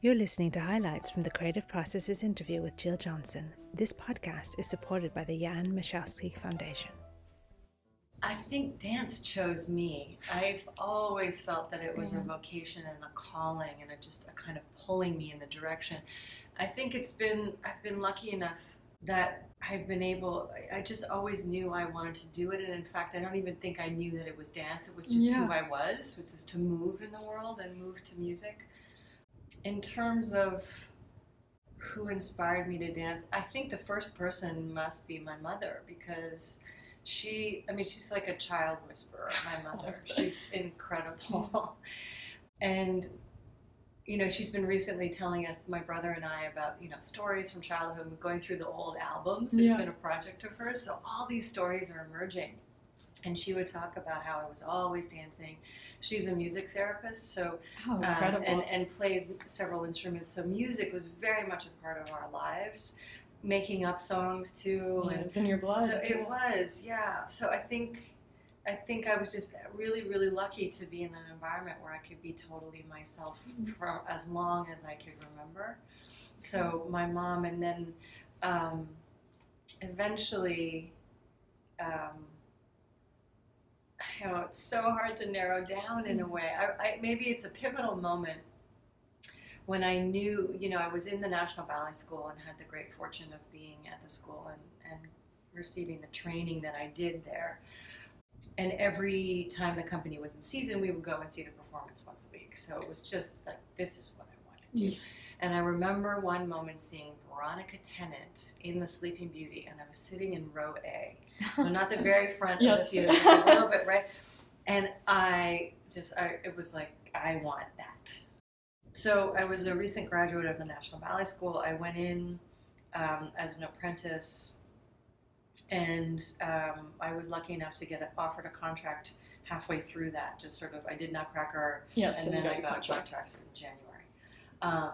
You're listening to highlights from the Creative Processes interview with Jill Johnson. This podcast is supported by the Jan Michalski Foundation. I think dance chose me. I've always felt that it was Yeah. a vocation and a calling and a, just a kind of pulling me in the direction. I think it's been, I've been lucky enough that I've been able, I- just always knew I wanted to do it. And in fact, I don't even think I knew that it was dance. It was just Yeah. who I was, which is to move in the world and move to music. In terms of who inspired me to dance, I think the first person must be my mother because she i mean she's like a child whisperer my mother she's incredible and you know she's been recently telling us my brother and i about you know stories from childhood going through the old albums it's Yeah. been a project of hers so all these stories are emerging and she would talk about how i was always dancing she's a music therapist so Oh, um, incredible. and, and plays several instruments. So music was very much a part of our lives, making up songs too. Yeah, and it's in your blood. So it was, yeah. So I think, I think I was just really, really lucky to be in an environment where I could be totally myself for as long as I could remember. So my mom, and then um, eventually. Um, you know, it's so hard to narrow down in a way. I, I, maybe it's a pivotal moment when I knew, you know, I was in the National Ballet School and had the great fortune of being at the school and, and receiving the training that I did there. And every time the company was in season, we would go and see the performance once a week. So it was just like, this is what I want to do. Yeah. And I remember one moment seeing Veronica Tennant in The Sleeping Beauty, and I was sitting in row A. So not the very front Yes. of the theater, a little bit right. And I just, I, it was like, I want that. So I was a recent graduate of the National Ballet School. I went in um, as an apprentice, and um, I was lucky enough to get offered a contract halfway through that. Just sort of, I did Nutcracker, yes, and and then you I got a contract. contract in January. Um,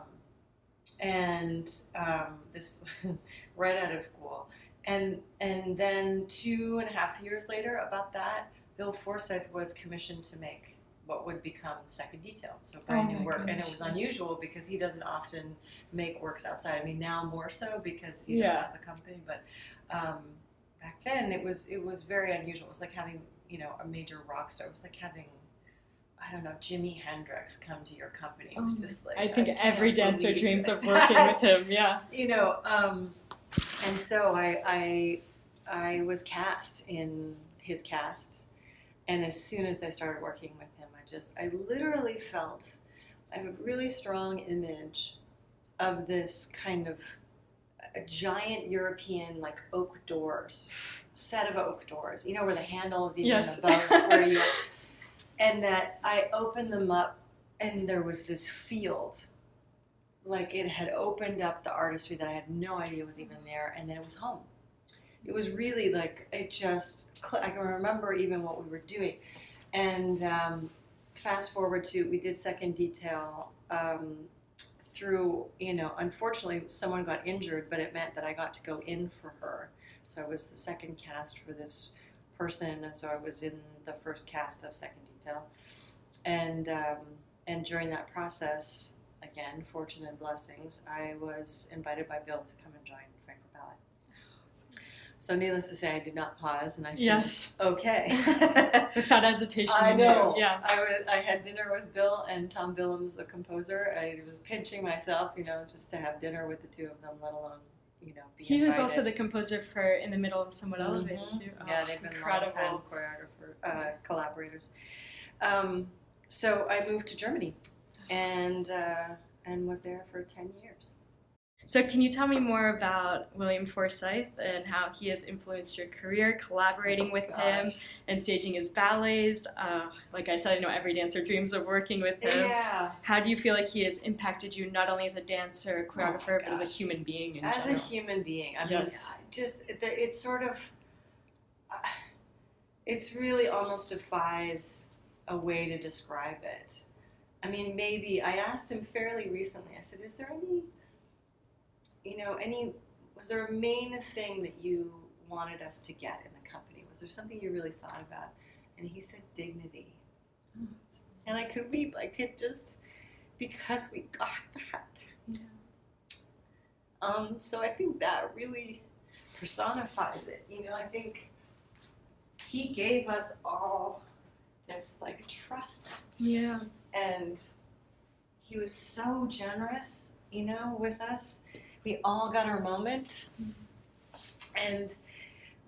and um, this right out of school, and and then two and a half years later, about that, Bill Forsythe was commissioned to make what would become second detail, so brand Oh new work, and it was unusual because he doesn't often make works outside. I mean, now more so because he Yeah. doesn't have the company, but um, back then it was it was very unusual. It was like having you know a major rock star. It was like having I don't know Jimi Hendrix come to your company. It was Oh, just like I think can't every dancer dreams of working with him. Yeah. you know, um, and so I, I I was cast in his cast, and as soon as I started working with him, I just I literally felt I have a really strong image of this kind of a giant European like oak doors, set of oak doors. You know where the handle is even Yes. above where you, and that I opened them up, and there was this field like it had opened up the artistry that I had no idea was even there, and then it was home. It was really like it just. I can remember even what we were doing, and um, fast forward to we did second detail um, through. You know, unfortunately, someone got injured, but it meant that I got to go in for her. So I was the second cast for this person, and so I was in the first cast of second detail, and um, and during that process again, fortune and blessings, I was invited by Bill to come and join. So, needless to say, I did not pause, and I said, Yes. "Okay." Without hesitation. I know. Yeah. I was. I had dinner with Bill and Thom Willems, the composer. I was pinching myself, you know, just to have dinner with the two of them, let alone, you know, be He was also the composer for In the Middle of Somewhat Elevated Mhm. too. Yeah, Oh, they've been incredible. long-time choreographer uh, collaborators. Um, so I moved to Germany, and uh, and was there for ten years. So, can you tell me more about William Forsythe and how he has influenced your career, collaborating with him and staging his ballets? Uh, like I said, I know every dancer dreams of working with him. Yeah. How do you feel like he has impacted you not only as a dancer, choreographer, but as a human being in As a human being, I Yes. mean, just it- it's sort of, uh, it's really almost defies a way to describe it. I mean, maybe I asked him fairly recently. I said, "Is there any, you know, any? Was there a main thing that you wanted us to get in the company? Was there something you really thought about?" And he said, "Dignity." and I could weep. I could just because we got that. Yeah. Um, so I think that really personifies it. You know, I think he gave us all this like trust Yeah. and he was so generous, you know, with us. We all got our moment, Mhm. and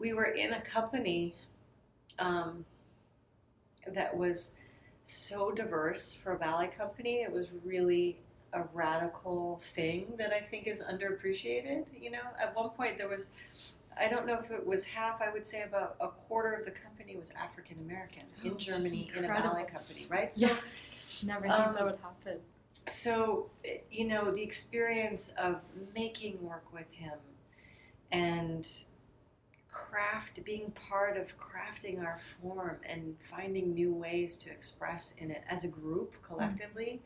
we were in a company um, that was so diverse for a ballet company. It was really a radical thing that I think is underappreciated. You know, at one point there was. I don't know if it was half. I would say about a quarter of the company was African American Oh, in Germany in a ballet company, right? So Yeah. Never Um, that would happen. So you know the experience of making work with him and craft being part of crafting our form and finding new ways to express in it as a group collectively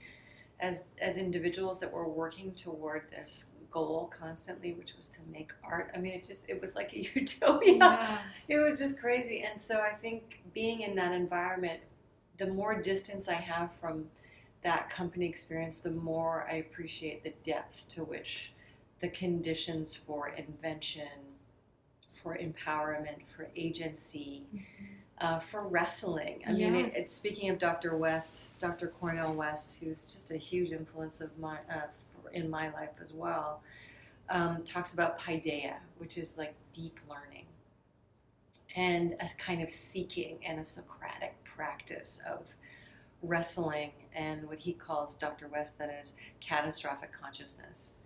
as as individuals that were working toward this goal constantly which was to make art i mean it just it was like a utopia Yeah. it was just crazy. And so I think being in that environment, the more distance I have from that company experience, the more I appreciate the depth to which the conditions for invention, for empowerment, for agency, uh, for wrestling. I mean, it, Yes. it's speaking of Dr. West, Dr. Cornel West, who's just a huge influence of my uh, in my life as well. Um, talks about paideia, which is like deep learning, and a kind of seeking and a Socratic practice of wrestling and what he calls Dr. West that is catastrophic consciousness.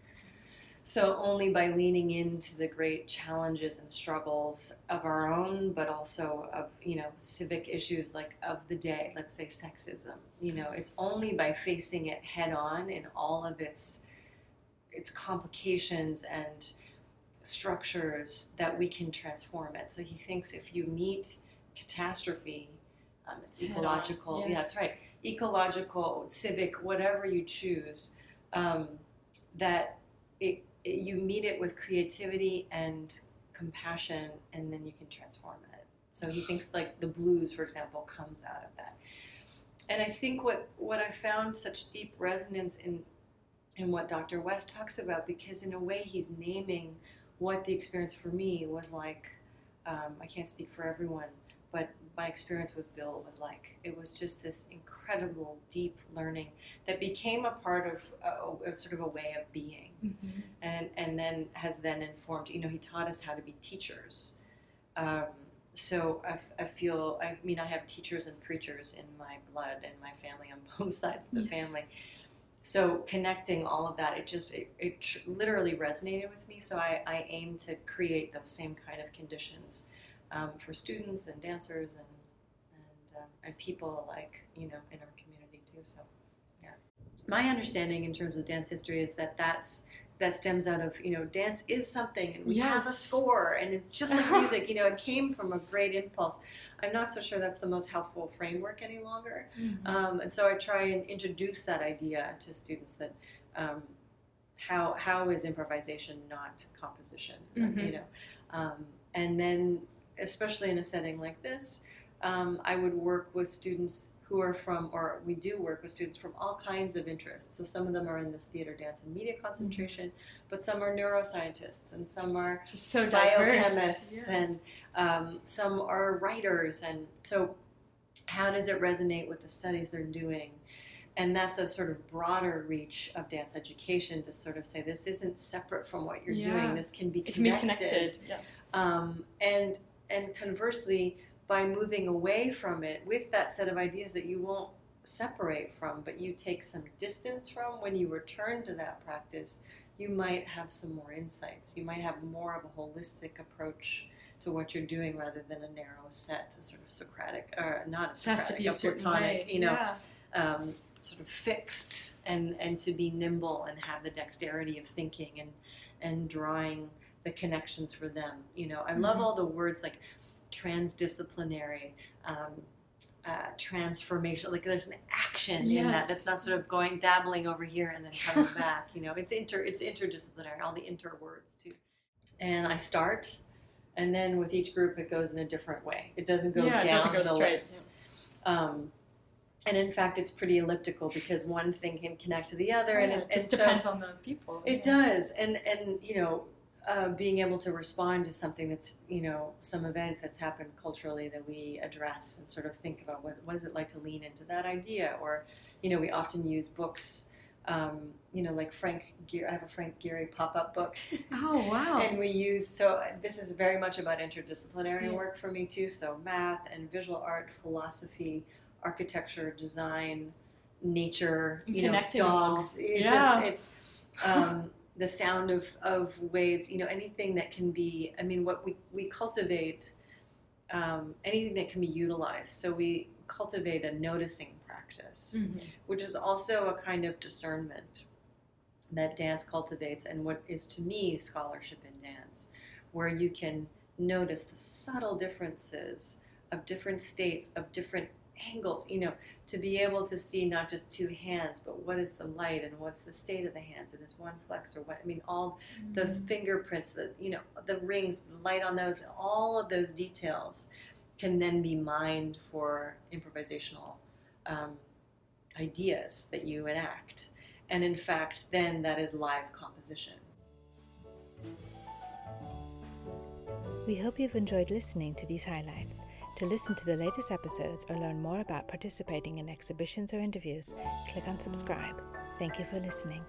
So only by leaning into the great challenges and struggles of our own, but also of you know civic issues like of the day, let's say sexism. You know, it's only by facing it head on in all of its its complications and structures that we can transform it. So he thinks if you meet catastrophe, um, it's ecological. Yeah, that's right. Ecological, civic, whatever you choose, um, that it, it, you meet it with creativity and compassion, and then you can transform it. So he thinks like the blues, for example, comes out of that. And I think what what I found such deep resonance in in what Dr. West talks about, because in a way he's naming what the experience for me was like. Um, I can't speak for everyone, but my experience with Bill was like it was just this incredible, deep learning that became a part of a, a sort of a way of being Mhm. and and then has then informed. You know, he taught us how to be teachers. Um, so I feel. I mean, I have teachers and preachers in my blood and my family on both sides of the Yes. family. So connecting all of that, it just it, it tr- literally resonated with me. So I, I aim to create those same kind of conditions um, for students and dancers and, um, and people alike, you know, in our community too. So yeah, my understanding in terms of dance history is that that's that stems out of you know dance is something and we have a score and it's just like music you know it came from a great impulse i'm not so sure that's the most helpful framework any longer Mhm. um, and so I try and introduce that idea to students that um, how how is improvisation not composition, Mhm. you know, um, and then especially in a setting like this, um, I would work with students who are from, or we do work with students from all kinds of interests. So some of them are in this theater, dance, and media concentration, but some are neuroscientists, and some are Just so biochemists Yeah. and um, some are writers and so how does it resonate with the studies they're doing and that's a sort of broader reach of dance education to sort of say this isn't separate from what you're Yeah. doing this can be It can be connected, connected. Yes. Um, and and conversely by moving away from it with that set of ideas that you won't separate from but you take some distance from when you return to that practice you might have some more insights you might have more of a holistic approach to what you're doing rather than a narrow set a sort of socratic or not a It has to socratic a platonic you know Yeah. um, sort of fixed and and to be nimble and have the dexterity of thinking and and drawing the connections for them you know i love Mhm. all the words like transdisciplinary um, uh, transformation like there's an action in that that's not sort of going dabbling over here and then coming back you know it's inter it's interdisciplinary all the inter words too and i start and then with each group it goes in a different way it doesn't go yeah, down it doesn't go the straight. list um, and in fact, it's pretty elliptical because one thing can connect to the other, and it, it just so- depends on the people. It yeah. does, and and you know, uh, being able to respond to something that's you know some event that's happened culturally that we address and sort of think about what what is it like to lean into that idea, or you know, we often use books. Um, you know, like Frank Gehry. I have a Frank Gehry pop-up book. Oh wow. and we use so this is very much about interdisciplinary Yeah. work for me too so math and visual art philosophy architecture design nature You know connected them all. dogs it's Yeah. just it's um, the sound of, of waves you know anything that can be i mean what we, we cultivate um, anything that can be utilized so we cultivate a noticing practice Mhm. which is also a kind of discernment that dance cultivates and what is to me scholarship in dance where you can notice the subtle differences of different states of different angles you know to be able to see not just two hands but what is the light and what's the state of the hands and is one flexed or what i mean all the Mm-hmm. fingerprints the you know the rings the light on those all of those details can then be mined for improvisational um, ideas that you enact and in fact then that is live composition We hope you've enjoyed listening to these highlights. To listen to the latest episodes or learn more about participating in exhibitions or interviews, click on subscribe. Thank you for listening.